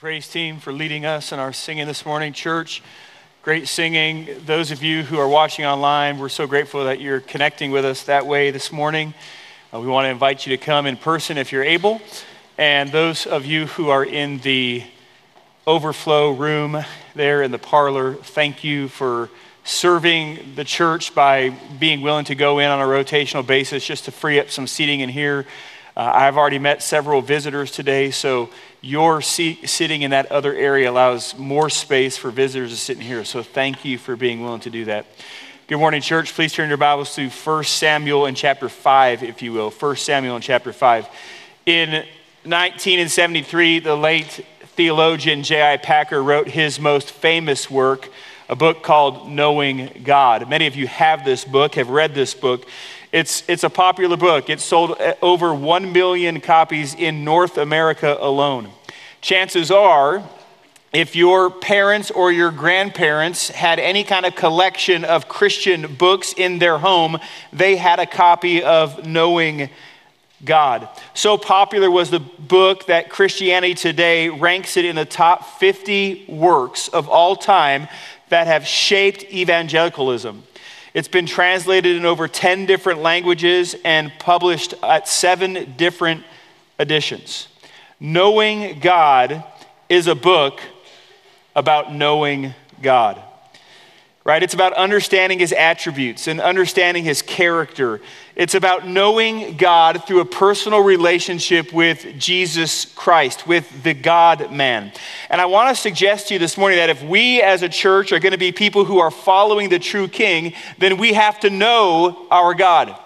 praise team for leading us in our singing this morning. Church, great singing. Those of you who are watching online, we're so grateful that you're connecting with us that way this morning. Uh, we want to invite you to come in person if you're able. And those of you who are in the overflow room there in the parlor, thank you for serving the church by being willing to go in on a rotational basis just to free up some seating in here. Uh, I've already met several visitors today, so your seat, sitting in that other area allows more space for visitors to sit in here. So thank you for being willing to do that. Good morning, church. Please turn your Bibles to 1 Samuel in chapter 5, if you will. 1 Samuel in chapter 5. In 1973, the late theologian J.I. Packer wrote his most famous work, a book called Knowing God. Many of you have this book, have read this book. It's, it's a popular book. It sold uh, over 1 million copies in North America alone. Chances are, if your parents or your grandparents had any kind of collection of Christian books in their home, they had a copy of Knowing God. So popular was the book that Christianity Today ranks it in the top 50 works of all time that have shaped evangelicalism. It's been translated in over 10 different languages and published at seven different editions. Knowing God is a book about knowing God right? It's about understanding his attributes and understanding his character. It's about knowing God through a personal relationship with Jesus Christ, with the God man. And I want to suggest to you this morning that if we as a church are going to be people who are following the true king, then we have to know our God.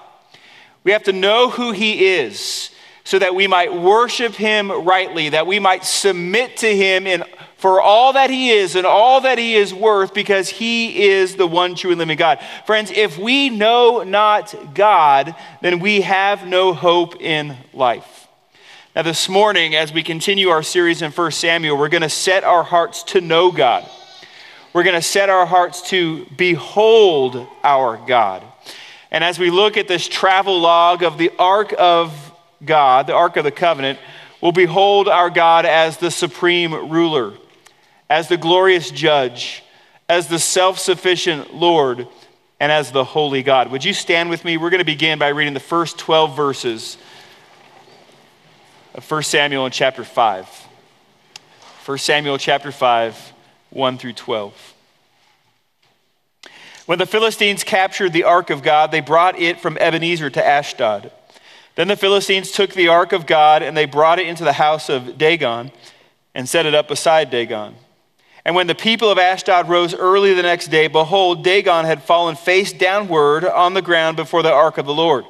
We have to know who he is so that we might worship him rightly, that we might submit to him in for all that he is and all that he is worth because he is the one true and living God. Friends, if we know not God, then we have no hope in life. Now, this morning, as we continue our series in 1 Samuel, we're going to set our hearts to know God. We're going to set our hearts to behold our God. And as we look at this travel log of the Ark of God, the Ark of the Covenant, we'll behold our God as the supreme ruler as the glorious judge, as the self sufficient Lord, and as the holy God. Would you stand with me? We're going to begin by reading the first 12 verses of 1 Samuel in chapter 5. 1 Samuel chapter 5, 1 through 12. When the Philistines captured the ark of God, they brought it from Ebenezer to Ashdod. Then the Philistines took the ark of God and they brought it into the house of Dagon and set it up beside Dagon. And when the people of Ashdod rose early the next day, behold, Dagon had fallen face downward on the ground before the ark of the Lord.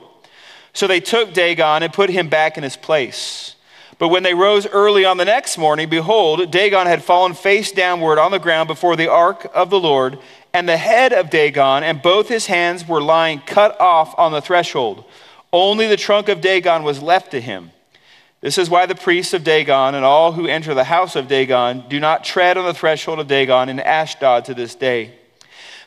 So they took Dagon and put him back in his place. But when they rose early on the next morning, behold, Dagon had fallen face downward on the ground before the ark of the Lord, and the head of Dagon and both his hands were lying cut off on the threshold. Only the trunk of Dagon was left to him. This is why the priests of Dagon and all who enter the house of Dagon do not tread on the threshold of Dagon in Ashdod to this day.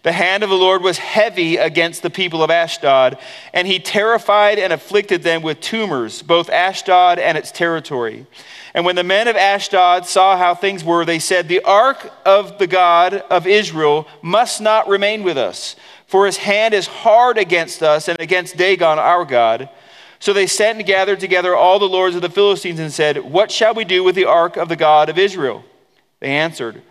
The hand of the Lord was heavy against the people of Ashdod, and he terrified and afflicted them with tumors, both Ashdod and its territory. And when the men of Ashdod saw how things were, they said, The ark of the God of Israel must not remain with us, for his hand is hard against us and against Dagon our God. So they sent and gathered together all the lords of the Philistines and said, What shall we do with the ark of the God of Israel? They answered,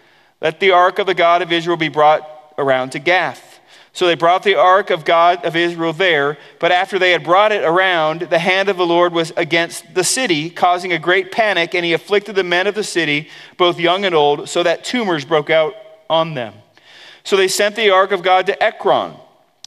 Let the ark of the God of Israel be brought around to Gath. So they brought the ark of God of Israel there, but after they had brought it around, the hand of the Lord was against the city, causing a great panic, and he afflicted the men of the city, both young and old, so that tumors broke out on them. So they sent the ark of God to Ekron.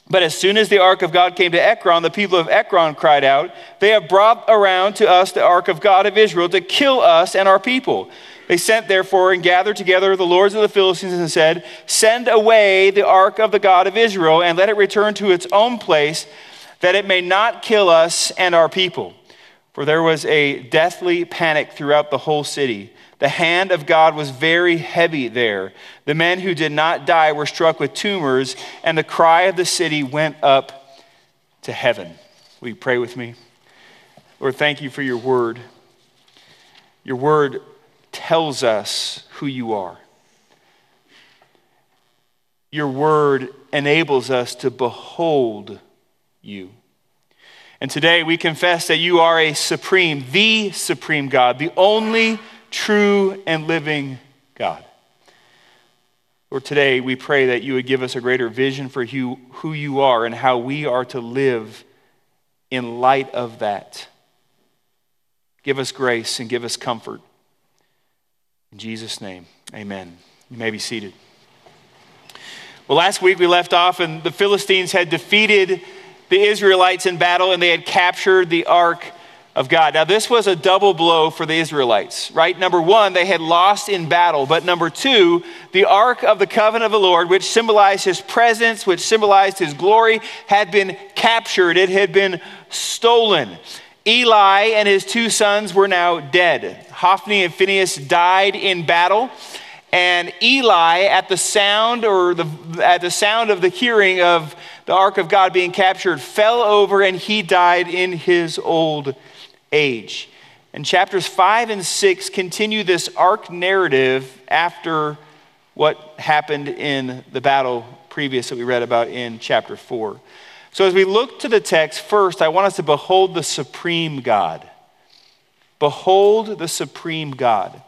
But as soon as the ark of God came to Ekron, the people of Ekron cried out, They have brought around to us the ark of God of Israel to kill us and our people. They sent therefore and gathered together the lords of the Philistines and said, Send away the ark of the God of Israel and let it return to its own place, that it may not kill us and our people. For there was a deathly panic throughout the whole city. The hand of God was very heavy there. The men who did not die were struck with tumors, and the cry of the city went up to heaven. Will you pray with me? Lord, thank you for your word. Your word tells us who you are. Your word enables us to behold you. And today we confess that you are a supreme, the supreme God, the only true and living God. Lord, today we pray that you would give us a greater vision for who, who you are and how we are to live in light of that. Give us grace and give us comfort. In Jesus' name, amen. You may be seated. Well, last week we left off, and the Philistines had defeated the Israelites in battle and they had captured the ark of God. Now, this was a double blow for the Israelites, right? Number one, they had lost in battle. But number two, the Ark of the Covenant of the Lord, which symbolized his presence, which symbolized his glory, had been captured. It had been stolen. Eli and his two sons were now dead. Hophni and Phinehas died in battle. And Eli, at the sound or the, at the sound of the hearing of the ark of God being captured, fell over and he died in his old age. And chapters 5 and 6 continue this ark narrative after what happened in the battle previous that we read about in chapter 4. So, as we look to the text, first, I want us to behold the supreme God. Behold the supreme God.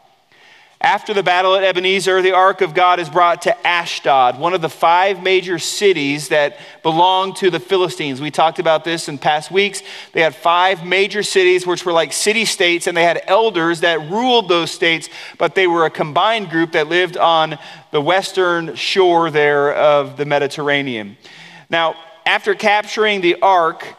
After the battle at Ebenezer, the ark of God is brought to Ashdod, one of the five major cities that belonged to the Philistines. We talked about this in past weeks. They had five major cities, which were like city states, and they had elders that ruled those states, but they were a combined group that lived on the western shore there of the Mediterranean. Now, after capturing the ark,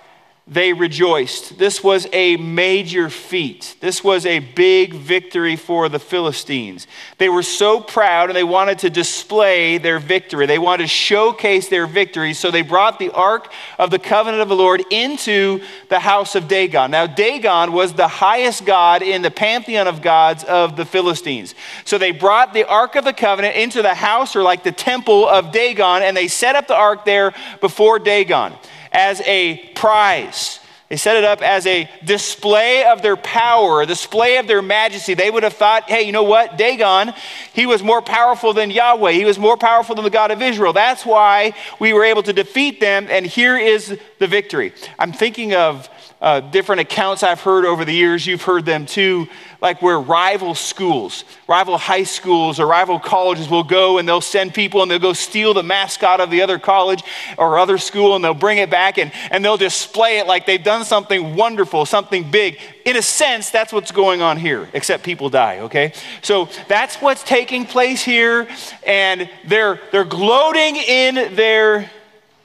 they rejoiced. This was a major feat. This was a big victory for the Philistines. They were so proud and they wanted to display their victory. They wanted to showcase their victory. So they brought the Ark of the Covenant of the Lord into the house of Dagon. Now, Dagon was the highest god in the pantheon of gods of the Philistines. So they brought the Ark of the Covenant into the house or like the temple of Dagon and they set up the Ark there before Dagon as a prize. They set it up as a display of their power, a display of their majesty. They would have thought, hey, you know what? Dagon, he was more powerful than Yahweh. He was more powerful than the God of Israel. That's why we were able to defeat them, and here is the victory. I'm thinking of uh, different accounts I've heard over the years. You've heard them too, like where rival schools, rival high schools, or rival colleges will go and they'll send people and they'll go steal the mascot of the other college or other school and they'll bring it back and, and they'll display it like they've done something wonderful, something big. In a sense, that's what's going on here, except people die, okay? So that's what's taking place here, and they're, they're gloating in their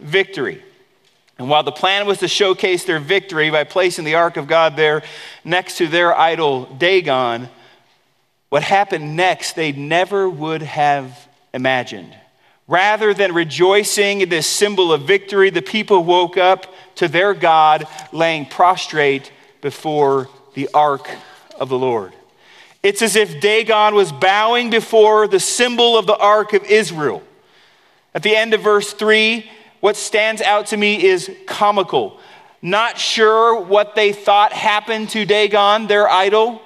victory. And while the plan was to showcase their victory by placing the ark of God there next to their idol Dagon, what happened next they never would have imagined. Rather than rejoicing in this symbol of victory, the people woke up to their God laying prostrate before the ark of the Lord. It's as if Dagon was bowing before the symbol of the ark of Israel. At the end of verse 3, what stands out to me is comical. Not sure what they thought happened to Dagon, their idol,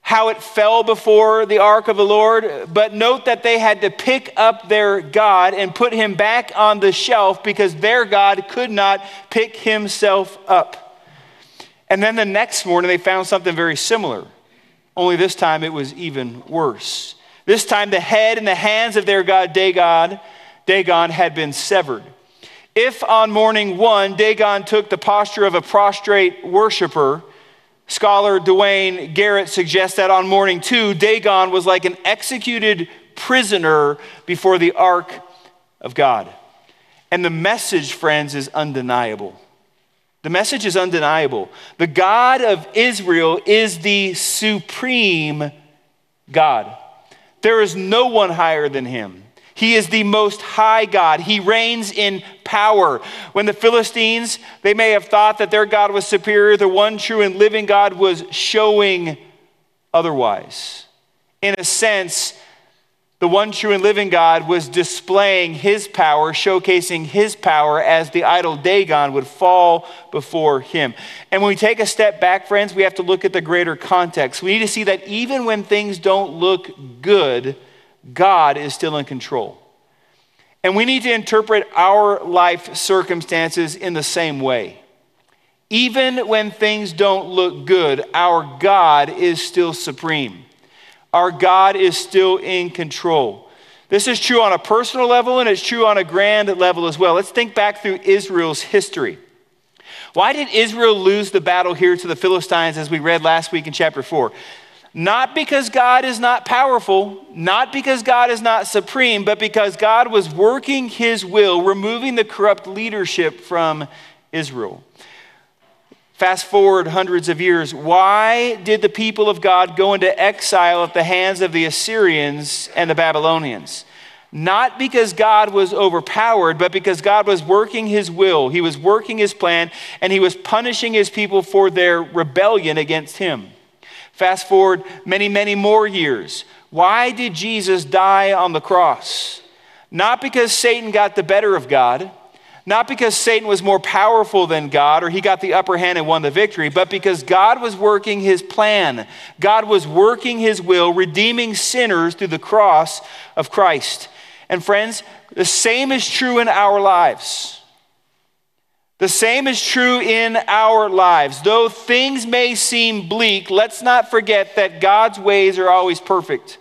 how it fell before the ark of the Lord, but note that they had to pick up their God and put him back on the shelf because their God could not pick himself up. And then the next morning, they found something very similar, only this time it was even worse. This time, the head and the hands of their God, Dagon, Dagon had been severed. If on morning one, Dagon took the posture of a prostrate worshiper, scholar Duane Garrett suggests that on morning two, Dagon was like an executed prisoner before the ark of God. And the message, friends, is undeniable. The message is undeniable. The God of Israel is the supreme God. There is no one higher than him. He is the most high God. He reigns in power. When the Philistines, they may have thought that their God was superior, the one true and living God was showing otherwise. In a sense, the one true and living God was displaying his power, showcasing his power as the idol Dagon would fall before him. And when we take a step back, friends, we have to look at the greater context. We need to see that even when things don't look good, God is still in control. And we need to interpret our life circumstances in the same way. Even when things don't look good, our God is still supreme. Our God is still in control. This is true on a personal level and it's true on a grand level as well. Let's think back through Israel's history. Why did Israel lose the battle here to the Philistines as we read last week in chapter 4? Not because God is not powerful, not because God is not supreme, but because God was working his will, removing the corrupt leadership from Israel. Fast forward hundreds of years. Why did the people of God go into exile at the hands of the Assyrians and the Babylonians? Not because God was overpowered, but because God was working his will. He was working his plan, and he was punishing his people for their rebellion against him. Fast forward many, many more years. Why did Jesus die on the cross? Not because Satan got the better of God not because Satan was more powerful than God or he got the upper hand and won the victory, but because God was working his plan. God was working his will, redeeming sinners through the cross of Christ. And friends, the same is true in our lives. The same is true in our lives. Though things may seem bleak, let's not forget that God's ways are always perfect.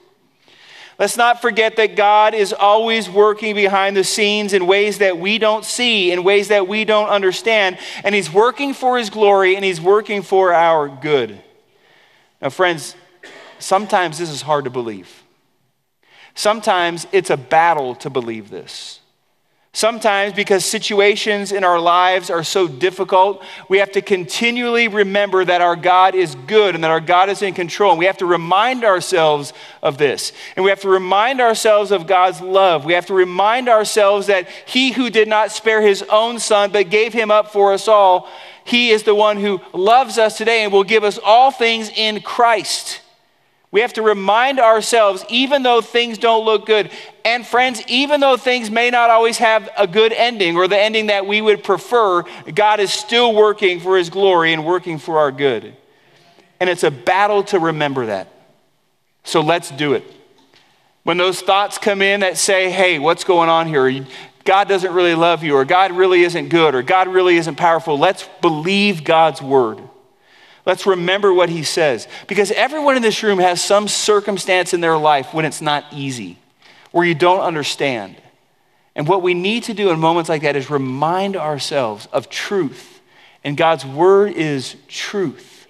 Let's not forget that God is always working behind the scenes in ways that we don't see, in ways that we don't understand. And He's working for His glory and He's working for our good. Now, friends, sometimes this is hard to believe. Sometimes it's a battle to believe this. Sometimes, because situations in our lives are so difficult, we have to continually remember that our God is good and that our God is in control. And we have to remind ourselves of this. And we have to remind ourselves of God's love. We have to remind ourselves that He who did not spare His own Son, but gave Him up for us all, He is the one who loves us today and will give us all things in Christ. We have to remind ourselves, even though things don't look good, and friends, even though things may not always have a good ending or the ending that we would prefer, God is still working for His glory and working for our good. And it's a battle to remember that. So let's do it. When those thoughts come in that say, hey, what's going on here? God doesn't really love you, or God really isn't good, or God really isn't powerful, let's believe God's word. Let's remember what he says. Because everyone in this room has some circumstance in their life when it's not easy, where you don't understand. And what we need to do in moments like that is remind ourselves of truth. And God's word is truth.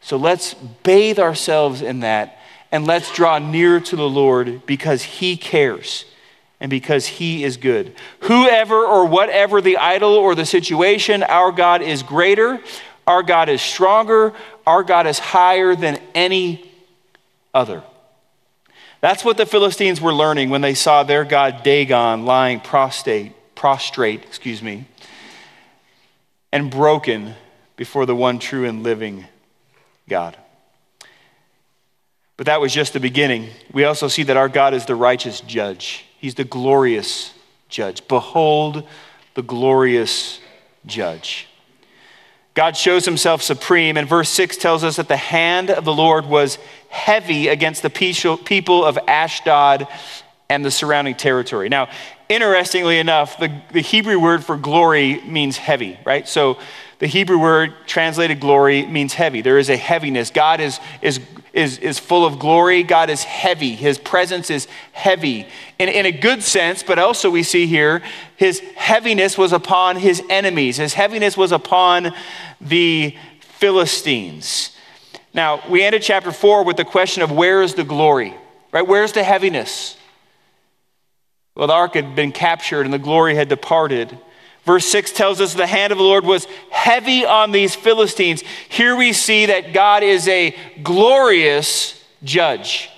So let's bathe ourselves in that and let's draw near to the Lord because he cares and because he is good. Whoever or whatever the idol or the situation, our God is greater. Our God is stronger. Our God is higher than any other. That's what the Philistines were learning when they saw their God Dagon lying prostrate, prostrate, excuse me, and broken before the one true and living God. But that was just the beginning. We also see that our God is the righteous judge. He's the glorious judge. Behold the glorious judge. God shows himself supreme, and verse 6 tells us that the hand of the Lord was heavy against the people of Ashdod and the surrounding territory. Now, interestingly enough, the, the Hebrew word for glory means heavy, right? So the Hebrew word translated glory means heavy. There is a heaviness. God is, is, is, is full of glory. God is heavy. His presence is heavy in, in a good sense, but also we see here his heaviness was upon his enemies. His heaviness was upon the Philistines. Now, we ended chapter 4 with the question of where is the glory, right? Where's the heaviness? Well, the ark had been captured and the glory had departed. Verse 6 tells us the hand of the Lord was heavy on these Philistines. Here we see that God is a glorious judge.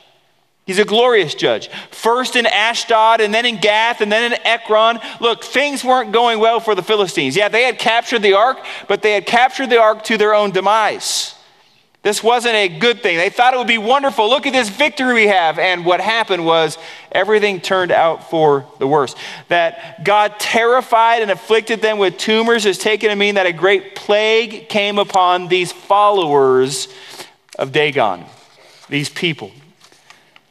He's a glorious judge. First in Ashdod, and then in Gath, and then in Ekron. Look, things weren't going well for the Philistines. Yeah, they had captured the ark, but they had captured the ark to their own demise. This wasn't a good thing. They thought it would be wonderful. Look at this victory we have. And what happened was everything turned out for the worse. That God terrified and afflicted them with tumors is taken to mean that a great plague came upon these followers of Dagon, these people,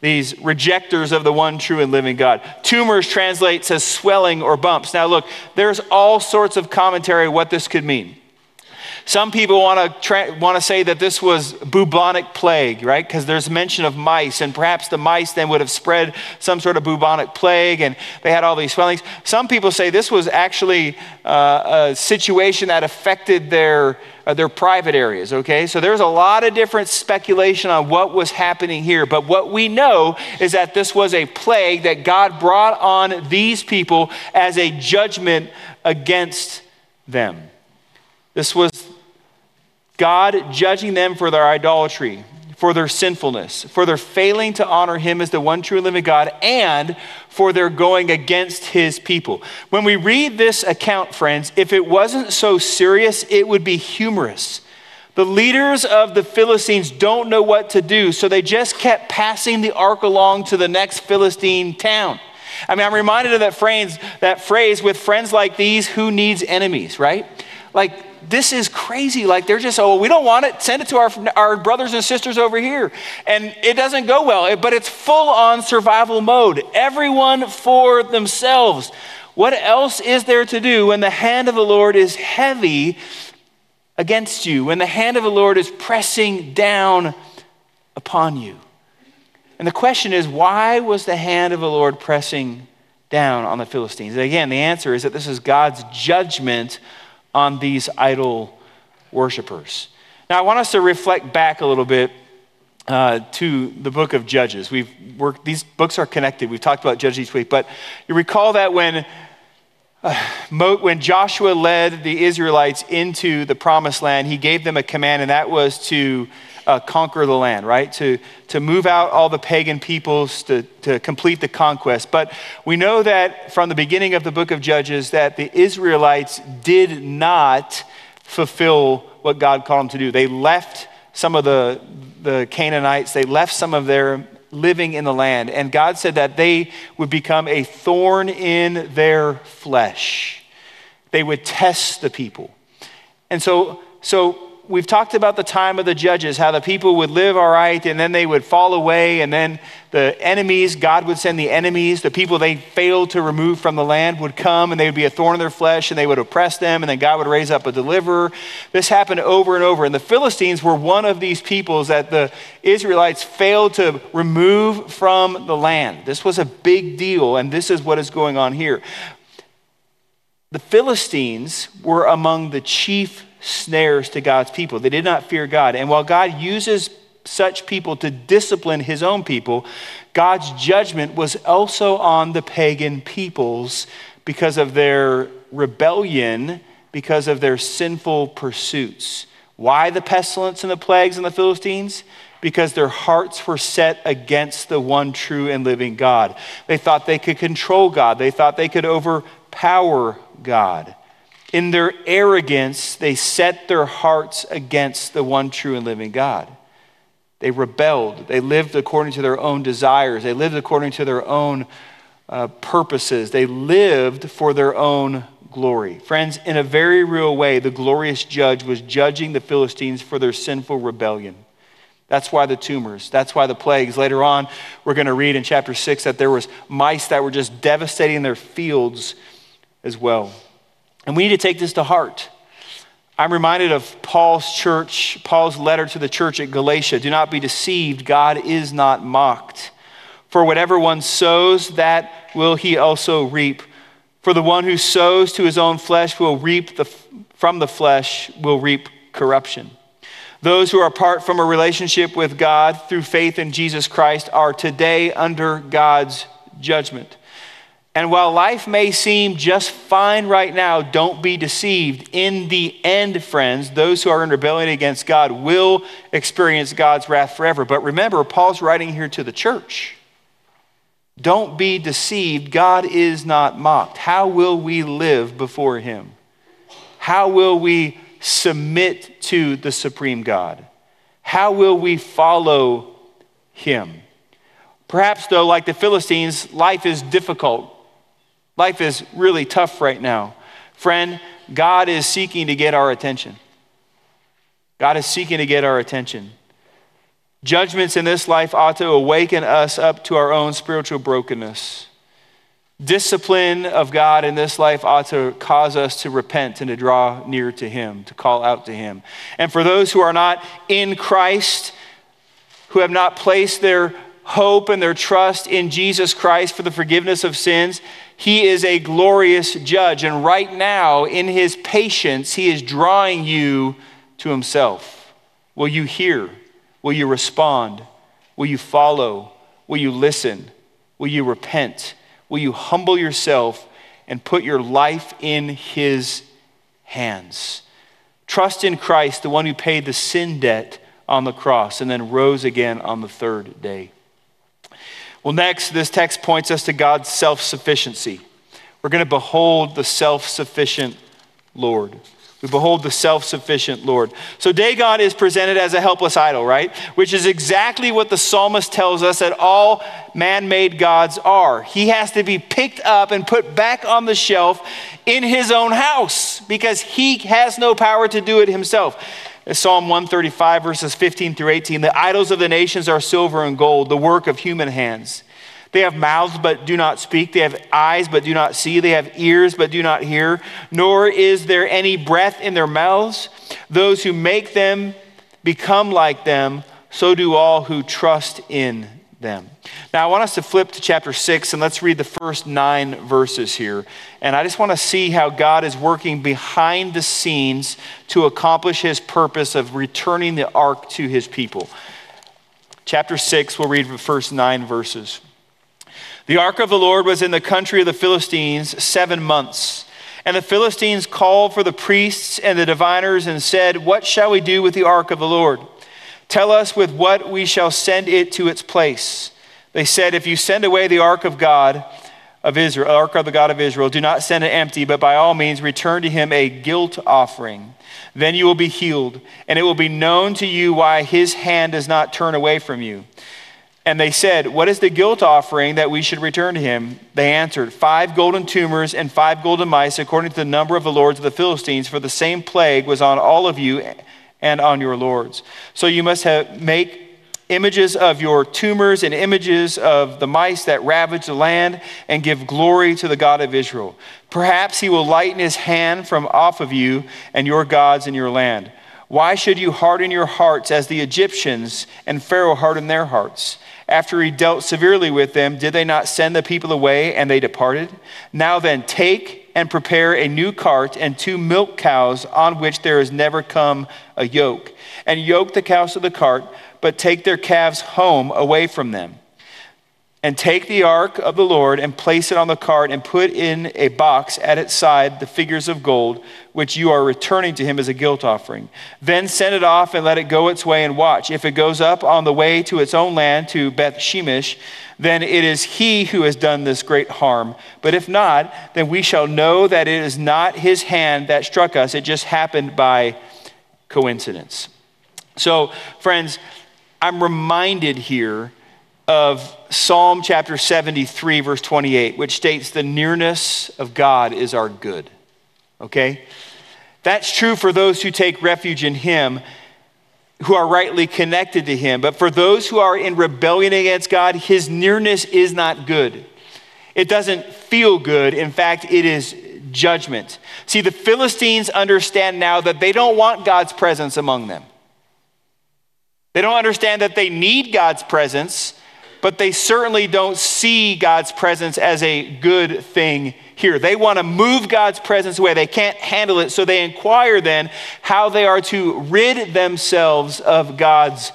these rejectors of the one true and living God. Tumors translates as swelling or bumps. Now, look, there's all sorts of commentary what this could mean. Some people want to tra- want to say that this was bubonic plague, right? Because there's mention of mice, and perhaps the mice then would have spread some sort of bubonic plague, and they had all these swellings. Some people say this was actually uh, a situation that affected their uh, their private areas. Okay, so there's a lot of different speculation on what was happening here, but what we know is that this was a plague that God brought on these people as a judgment against them. This was God judging them for their idolatry, for their sinfulness, for their failing to honor Him as the one true living God, and for their going against His people. When we read this account, friends, if it wasn't so serious, it would be humorous. The leaders of the Philistines don't know what to do, so they just kept passing the ark along to the next Philistine town. I mean, I'm reminded of that phrase, that phrase with friends like these, who needs enemies, right? Like, this is crazy. Like they're just, oh, we don't want it. Send it to our, our brothers and sisters over here. And it doesn't go well, but it's full on survival mode. Everyone for themselves. What else is there to do when the hand of the Lord is heavy against you, when the hand of the Lord is pressing down upon you? And the question is, why was the hand of the Lord pressing down on the Philistines? And again, the answer is that this is God's judgment on these idol worshippers. Now, I want us to reflect back a little bit uh, to the book of Judges. We've worked, these books are connected. We've talked about Judges each week, but you recall that when, uh, Mo, when Joshua led the Israelites into the promised land, he gave them a command, and that was to uh, conquer the land, right? To, to move out all the pagan peoples, to, to complete the conquest. But we know that from the beginning of the book of Judges that the Israelites did not fulfill what God called them to do. They left some of the, the Canaanites, they left some of their living in the land. And God said that they would become a thorn in their flesh. They would test the people. And so, so we've talked about the time of the judges, how the people would live all right and then they would fall away, and then the enemies, God would send the enemies, the people they failed to remove from the land would come and they would be a thorn in their flesh and they would oppress them, and then God would raise up a deliverer. This happened over and over. And the Philistines were one of these peoples that the Israelites failed to remove from the land. This was a big deal, and this is what is going on here. The Philistines were among the chief snares to God's people. They did not fear God. And while God uses such people to discipline his own people, God's judgment was also on the pagan peoples because of their rebellion, because of their sinful pursuits. Why the pestilence and the plagues in the Philistines? Because their hearts were set against the one true and living God. They thought they could control God, they thought they could overpower God. In their arrogance, they set their hearts against the one true and living God. They rebelled. They lived according to their own desires. They lived according to their own uh, purposes. They lived for their own glory. Friends, in a very real way, the glorious judge was judging the Philistines for their sinful rebellion. That's why the tumors, that's why the plagues. Later on, we're going to read in chapter 6 that there was mice that were just devastating their fields as well. And we need to take this to heart. I'm reminded of Paul's church, Paul's letter to the church at Galatia. Do not be deceived, God is not mocked. For whatever one sows, that will he also reap. For the one who sows to his own flesh will reap the, from the flesh, will reap corruption. Those who are apart from a relationship with God through faith in Jesus Christ are today under God's judgment. And while life may seem just fine right now, don't be deceived. In the end, friends, those who are in rebellion against God will experience God's wrath forever. But remember, Paul's writing here to the church. Don't be deceived. God is not mocked. How will we live before Him? How will we submit to the supreme God? How will we follow him? Perhaps, though, like the Philistines, life is difficult. Life is really tough right now. Friend, God is seeking to get our attention. God is seeking to get our attention. Judgments in this life ought to awaken us up to our own spiritual brokenness. Discipline of God in this life ought to cause us to repent and to draw near to Him, to call out to Him. And for those who are not in Christ, who have not placed their hope and their trust in Jesus Christ for the forgiveness of sins, He is a glorious judge. And right now, in His patience, He is drawing you to Himself. Will you hear? Will you respond? Will you follow? Will you listen? Will you repent? Will you humble yourself and put your life in His hands? Trust in Christ, the one who paid the sin debt on the cross and then rose again on the third day. Well, next, this text points us to God's self sufficiency. We're going to behold the self sufficient Lord. We behold the self sufficient Lord. So Dagon is presented as a helpless idol, right? Which is exactly what the psalmist tells us that all man made gods are. He has to be picked up and put back on the shelf in his own house because he has no power to do it himself. Psalm 135, verses 15 through 18 The idols of the nations are silver and gold, the work of human hands. They have mouths but do not speak. They have eyes but do not see. They have ears but do not hear. Nor is there any breath in their mouths. Those who make them become like them, so do all who trust in them. Now, I want us to flip to chapter 6 and let's read the first nine verses here. And I just want to see how God is working behind the scenes to accomplish his purpose of returning the ark to his people. Chapter 6, we'll read the first nine verses. The ark of the Lord was in the country of the Philistines seven months. And the Philistines called for the priests and the diviners and said, What shall we do with the ark of the Lord? Tell us with what we shall send it to its place. They said, If you send away the ark of God of Israel, ark of the God of Israel, do not send it empty, but by all means return to him a guilt offering. Then you will be healed, and it will be known to you why his hand does not turn away from you. And they said, What is the guilt offering that we should return to him? They answered, Five golden tumors and five golden mice, according to the number of the lords of the Philistines, for the same plague was on all of you and on your lords. So you must have, make images of your tumors and images of the mice that ravage the land and give glory to the God of Israel. Perhaps he will lighten his hand from off of you and your gods in your land. Why should you harden your hearts as the Egyptians and Pharaoh hardened their hearts? After he dealt severely with them, did they not send the people away and they departed? Now then, take and prepare a new cart and two milk cows on which there has never come a yoke, and yoke the cows to the cart, but take their calves home away from them and take the ark of the Lord and place it on the cart and put in a box at its side the figures of gold which you are returning to him as a guilt offering. Then send it off and let it go its way and watch. If it goes up on the way to its own land to Beth Shemesh, then it is he who has done this great harm. But if not, then we shall know that it is not his hand that struck us. It just happened by coincidence. So, friends, I'm reminded here of Psalm chapter 73, verse 28, which states, The nearness of God is our good. Okay? That's true for those who take refuge in Him, who are rightly connected to Him. But for those who are in rebellion against God, His nearness is not good. It doesn't feel good. In fact, it is judgment. See, the Philistines understand now that they don't want God's presence among them. They don't understand that they need God's presence but they certainly don't see God's presence as a good thing here. They want to move God's presence away. They can't handle it. So they inquire then how they are to rid themselves of God's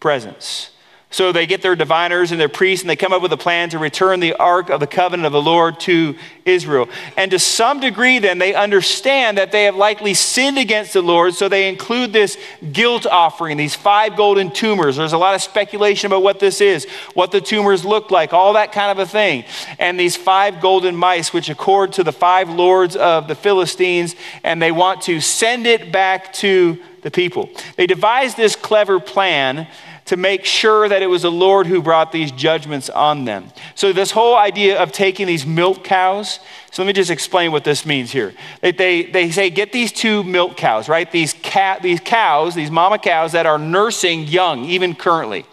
presence. So they get their diviners and their priests, and they come up with a plan to return the ark of the covenant of the Lord to Israel. And to some degree, then, they understand that they have likely sinned against the Lord, so they include this guilt offering, these five golden tumors. There's a lot of speculation about what this is, what the tumors look like, all that kind of a thing. And these five golden mice, which accord to the five lords of the Philistines, and they want to send it back to the people. They devised this clever plan to make sure that it was the Lord who brought these judgments on them. So, this whole idea of taking these milk cows, so let me just explain what this means here. They, they, they say, get these two milk cows, right? These, cat, these cows, these mama cows that are nursing young, even currently.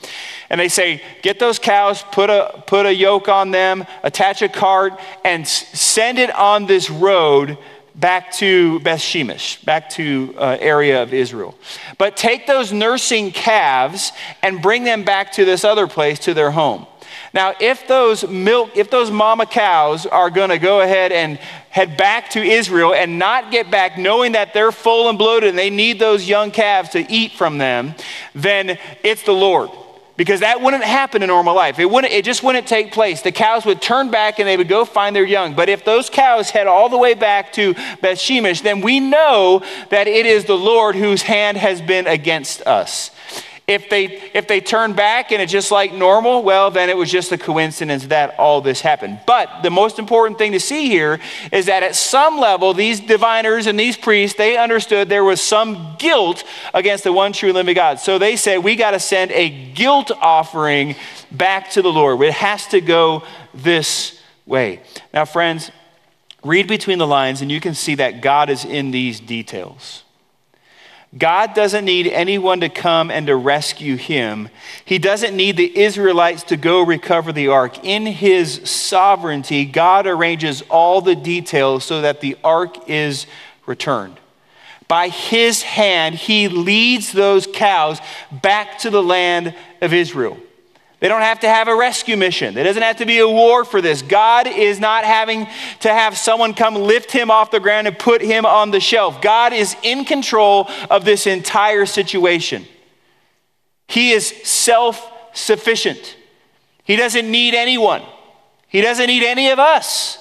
And they say, get those cows, put a, put a yoke on them, attach a cart, and send it on this road back to Beth Shemesh, back to uh, area of Israel. But take those nursing calves and bring them back to this other place, to their home. Now, if those milk, if those mama cows are going to go ahead and head back to Israel and not get back knowing that they're full and bloated and they need those young calves to eat from them, then it's the Lord because that wouldn't happen in normal life. It, wouldn't, it just wouldn't take place. The cows would turn back and they would go find their young. But if those cows head all the way back to Beth Shemesh, then we know that it is the Lord whose hand has been against us. If they, if they turn back and it's just like normal, well, then it was just a coincidence that all this happened. But the most important thing to see here is that at some level, these diviners and these priests, they understood there was some guilt against the one true living God. So they said, we got to send a guilt offering back to the Lord. It has to go this way. Now, friends, read between the lines and you can see that God is in these details. God doesn't need anyone to come and to rescue him. He doesn't need the Israelites to go recover the ark. In his sovereignty, God arranges all the details so that the ark is returned. By his hand, he leads those cows back to the land of Israel. They don't have to have a rescue mission. There doesn't have to be a war for this. God is not having to have someone come lift him off the ground and put him on the shelf. God is in control of this entire situation. He is self sufficient. He doesn't need anyone, He doesn't need any of us.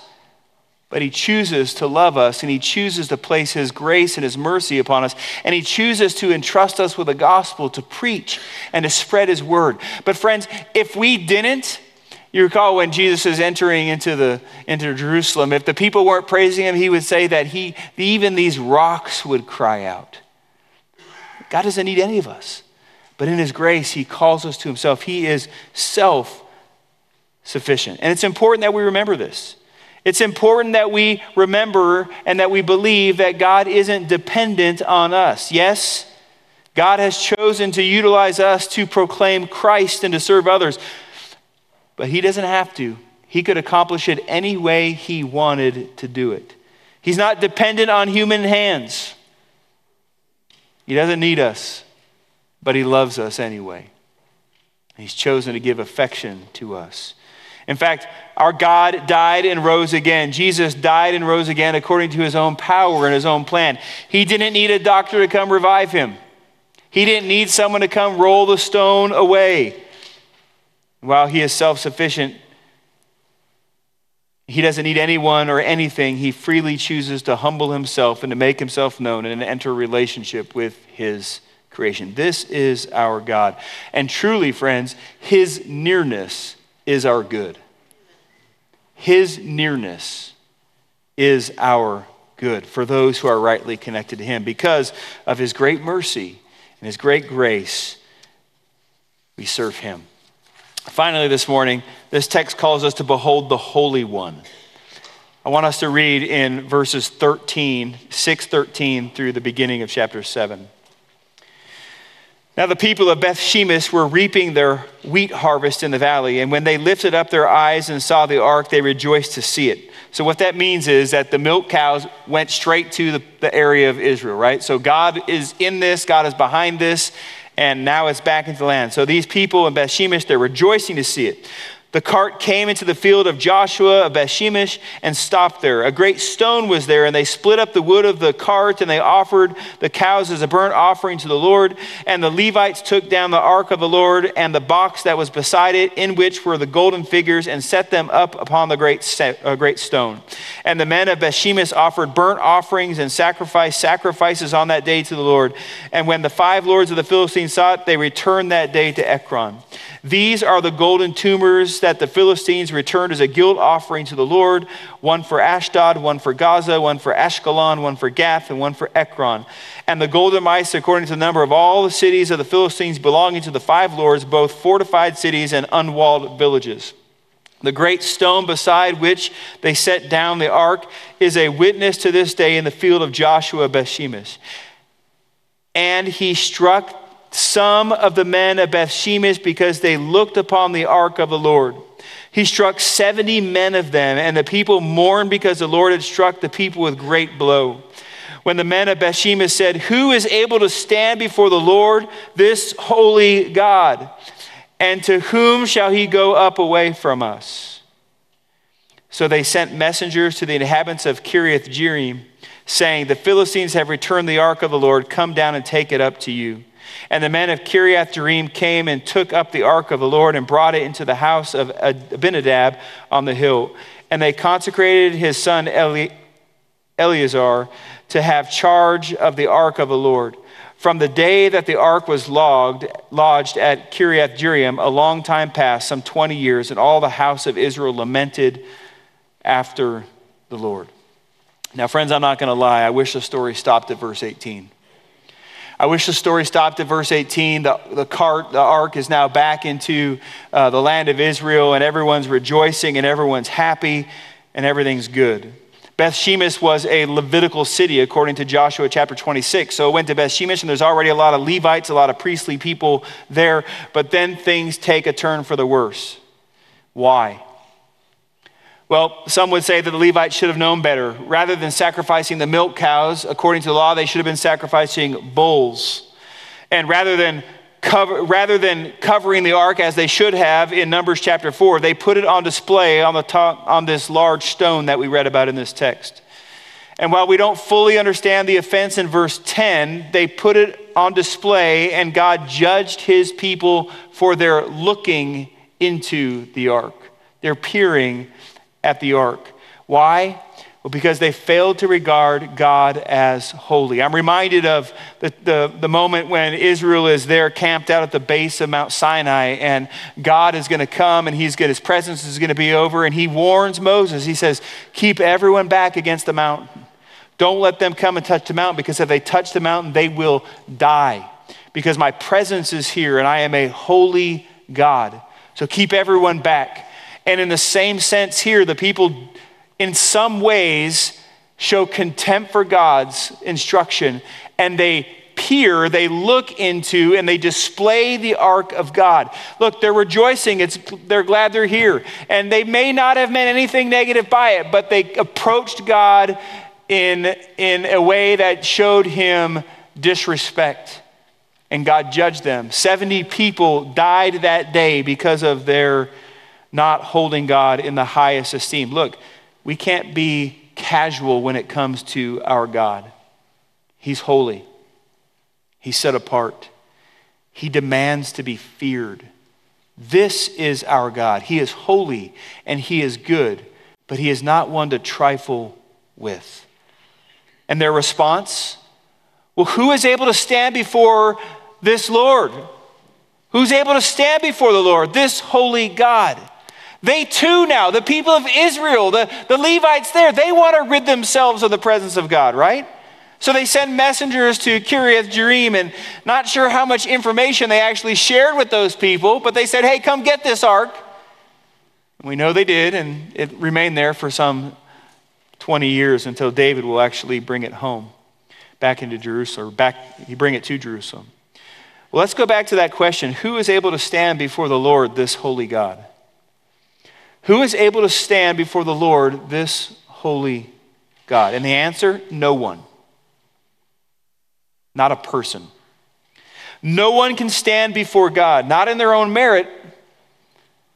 But he chooses to love us and he chooses to place his grace and his mercy upon us. And he chooses to entrust us with the gospel to preach and to spread his word. But, friends, if we didn't, you recall when Jesus is entering into, the, into Jerusalem, if the people weren't praising him, he would say that he, even these rocks would cry out. God doesn't need any of us. But in his grace, he calls us to himself. He is self sufficient. And it's important that we remember this. It's important that we remember and that we believe that God isn't dependent on us. Yes, God has chosen to utilize us to proclaim Christ and to serve others, but He doesn't have to. He could accomplish it any way He wanted to do it. He's not dependent on human hands. He doesn't need us, but He loves us anyway. He's chosen to give affection to us. In fact, our God died and rose again. Jesus died and rose again according to his own power and his own plan. He didn't need a doctor to come revive him, he didn't need someone to come roll the stone away. While he is self sufficient, he doesn't need anyone or anything. He freely chooses to humble himself and to make himself known and enter relationship with his creation. This is our God. And truly, friends, his nearness is our good. His nearness is our good for those who are rightly connected to Him. Because of His great mercy and His great grace, we serve Him. Finally, this morning, this text calls us to behold the Holy One. I want us to read in verses 13, 6 13 through the beginning of chapter 7. Now, the people of Beth Shemesh were reaping their wheat harvest in the valley, and when they lifted up their eyes and saw the ark, they rejoiced to see it. So, what that means is that the milk cows went straight to the, the area of Israel, right? So, God is in this, God is behind this, and now it's back into the land. So, these people in Beth Shemesh, they're rejoicing to see it. The cart came into the field of Joshua of Bethshemesh and stopped there. A great stone was there, and they split up the wood of the cart, and they offered the cows as a burnt offering to the Lord. And the Levites took down the ark of the Lord and the box that was beside it, in which were the golden figures, and set them up upon the great, uh, great stone. And the men of Bethshemesh offered burnt offerings and sacrificed sacrifices on that day to the Lord. And when the five lords of the Philistines saw it, they returned that day to Ekron. These are the golden tumors that the Philistines returned as a guilt offering to the Lord one for Ashdod, one for Gaza, one for Ashkelon, one for Gath, and one for Ekron. And the golden mice, according to the number of all the cities of the Philistines belonging to the five lords, both fortified cities and unwalled villages. The great stone beside which they set down the ark is a witness to this day in the field of Joshua Bethshemesh. And he struck some of the men of Bethshemesh because they looked upon the ark of the Lord. He struck 70 men of them, and the people mourned because the Lord had struck the people with great blow. When the men of Bethshemesh said, Who is able to stand before the Lord, this holy God? And to whom shall he go up away from us? So they sent messengers to the inhabitants of Kiriath Jearim, saying, The Philistines have returned the ark of the Lord. Come down and take it up to you. And the men of Kiriath Jearim came and took up the ark of the Lord and brought it into the house of Abinadab on the hill. And they consecrated his son Eli- Eleazar to have charge of the ark of the Lord. From the day that the ark was logged, lodged at Kiriath Jearim, a long time passed, some 20 years, and all the house of Israel lamented after the Lord. Now, friends, I'm not going to lie. I wish the story stopped at verse 18. I wish the story stopped at verse 18. The, the cart, the ark is now back into uh, the land of Israel, and everyone's rejoicing and everyone's happy and everything's good. Beth Shemesh was a Levitical city, according to Joshua chapter 26. So it went to Beth Shemesh, and there's already a lot of Levites, a lot of priestly people there. But then things take a turn for the worse. Why? Well, some would say that the Levites should have known better. Rather than sacrificing the milk cows, according to the law, they should have been sacrificing bulls. And rather than Cover, rather than covering the ark as they should have in Numbers chapter 4, they put it on display on, the top, on this large stone that we read about in this text. And while we don't fully understand the offense in verse 10, they put it on display, and God judged his people for their looking into the ark, their peering at the ark. Why? Well, because they failed to regard God as holy. I'm reminded of the, the, the, moment when Israel is there camped out at the base of Mount Sinai, and God is going to come and he's going his presence is going to be over, and he warns Moses. He says, Keep everyone back against the mountain. Don't let them come and touch the mountain, because if they touch the mountain, they will die. Because my presence is here, and I am a holy God. So keep everyone back. And in the same sense, here, the people, in some ways, show contempt for God's instruction and they peer, they look into, and they display the ark of God. Look, they're rejoicing. It's, they're glad they're here. And they may not have meant anything negative by it, but they approached God in, in a way that showed him disrespect. And God judged them. 70 people died that day because of their not holding God in the highest esteem. Look, we can't be casual when it comes to our God. He's holy, He's set apart, He demands to be feared. This is our God. He is holy and He is good, but He is not one to trifle with. And their response? Well, who is able to stand before this Lord? Who's able to stand before the Lord, this holy God? They too now, the people of Israel, the, the Levites there, they want to rid themselves of the presence of God, right? So they send messengers to Kiriath Jearim, and not sure how much information they actually shared with those people, but they said, hey, come get this ark. And we know they did, and it remained there for some 20 years until David will actually bring it home, back into Jerusalem, back, he bring it to Jerusalem. Well, let's go back to that question who is able to stand before the Lord, this holy God? Who is able to stand before the Lord, this holy God? And the answer no one. Not a person. No one can stand before God, not in their own merit,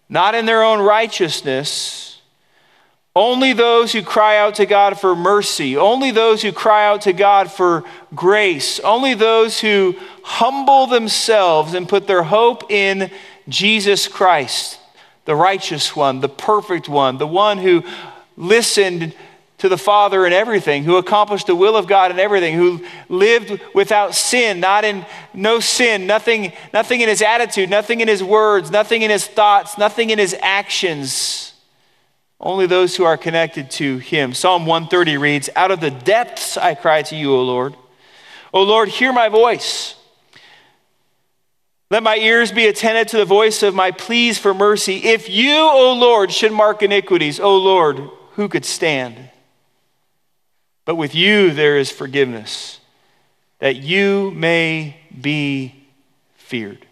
not in their own righteousness. Only those who cry out to God for mercy, only those who cry out to God for grace, only those who humble themselves and put their hope in Jesus Christ, the righteous one, the perfect one, the one who listened to the Father in everything, who accomplished the will of God in everything, who lived without sin, not in no sin, nothing, nothing in his attitude, nothing in his words, nothing in his thoughts, nothing in his actions. Only those who are connected to him. Psalm 130 reads, Out of the depths I cry to you, O Lord. O Lord, hear my voice. Let my ears be attentive to the voice of my pleas for mercy. If you, O Lord, should mark iniquities, O Lord, who could stand? But with you there is forgiveness, that you may be feared.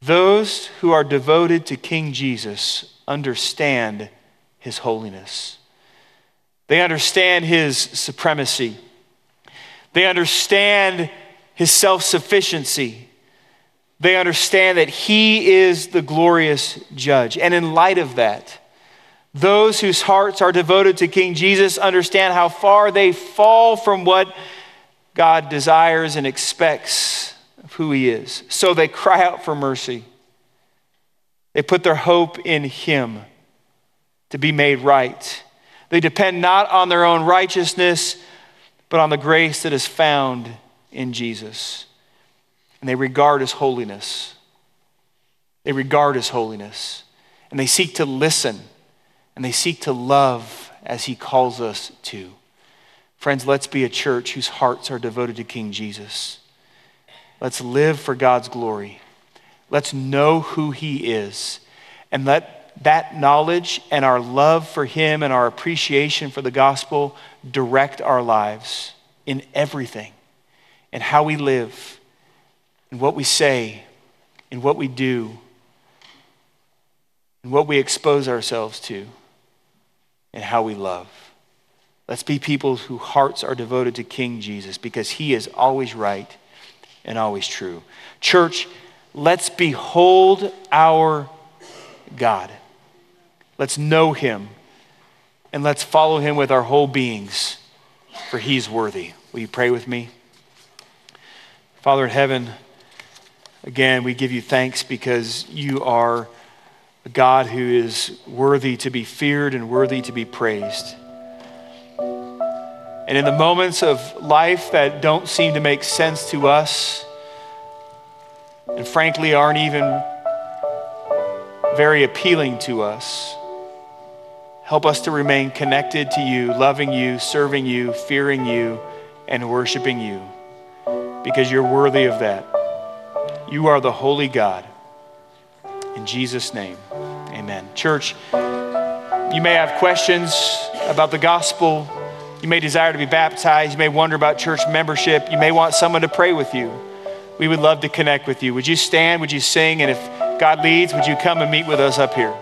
Those who are devoted to King Jesus understand his holiness. They understand his supremacy. They understand his self sufficiency. They understand that he is the glorious judge. And in light of that, those whose hearts are devoted to King Jesus understand how far they fall from what God desires and expects of who He is. So they cry out for mercy. They put their hope in Him to be made right. They depend not on their own righteousness, but on the grace that is found in Jesus. And they regard His holiness. They regard His holiness. And they seek to listen and they seek to love as he calls us to. Friends, let's be a church whose hearts are devoted to King Jesus. Let's live for God's glory. Let's know who he is. And let that knowledge and our love for him and our appreciation for the gospel direct our lives in everything, in how we live, in what we say, in what we do, in what we expose ourselves to and how we love. Let's be people whose hearts are devoted to King Jesus because he is always right and always true. Church, let's behold our God. Let's know him and let's follow him with our whole beings, for he's worthy. Will you pray with me? Father in heaven, again, we give you thanks because you are a God who is worthy to be feared and worthy to be praised. And in the moments of life that don't seem to make sense to us, and frankly aren't even very appealing to us, help us to remain connected to you, loving you, serving you, fearing you, and worshiping you, because you're worthy of that. You are the holy God. In Jesus' name, amen. Church, you may have questions about the gospel. You may desire to be baptized. You may wonder about church membership. You may want someone to pray with you. We would love to connect with you. Would you stand? Would you sing? And if God leads, would you come and meet with us up here?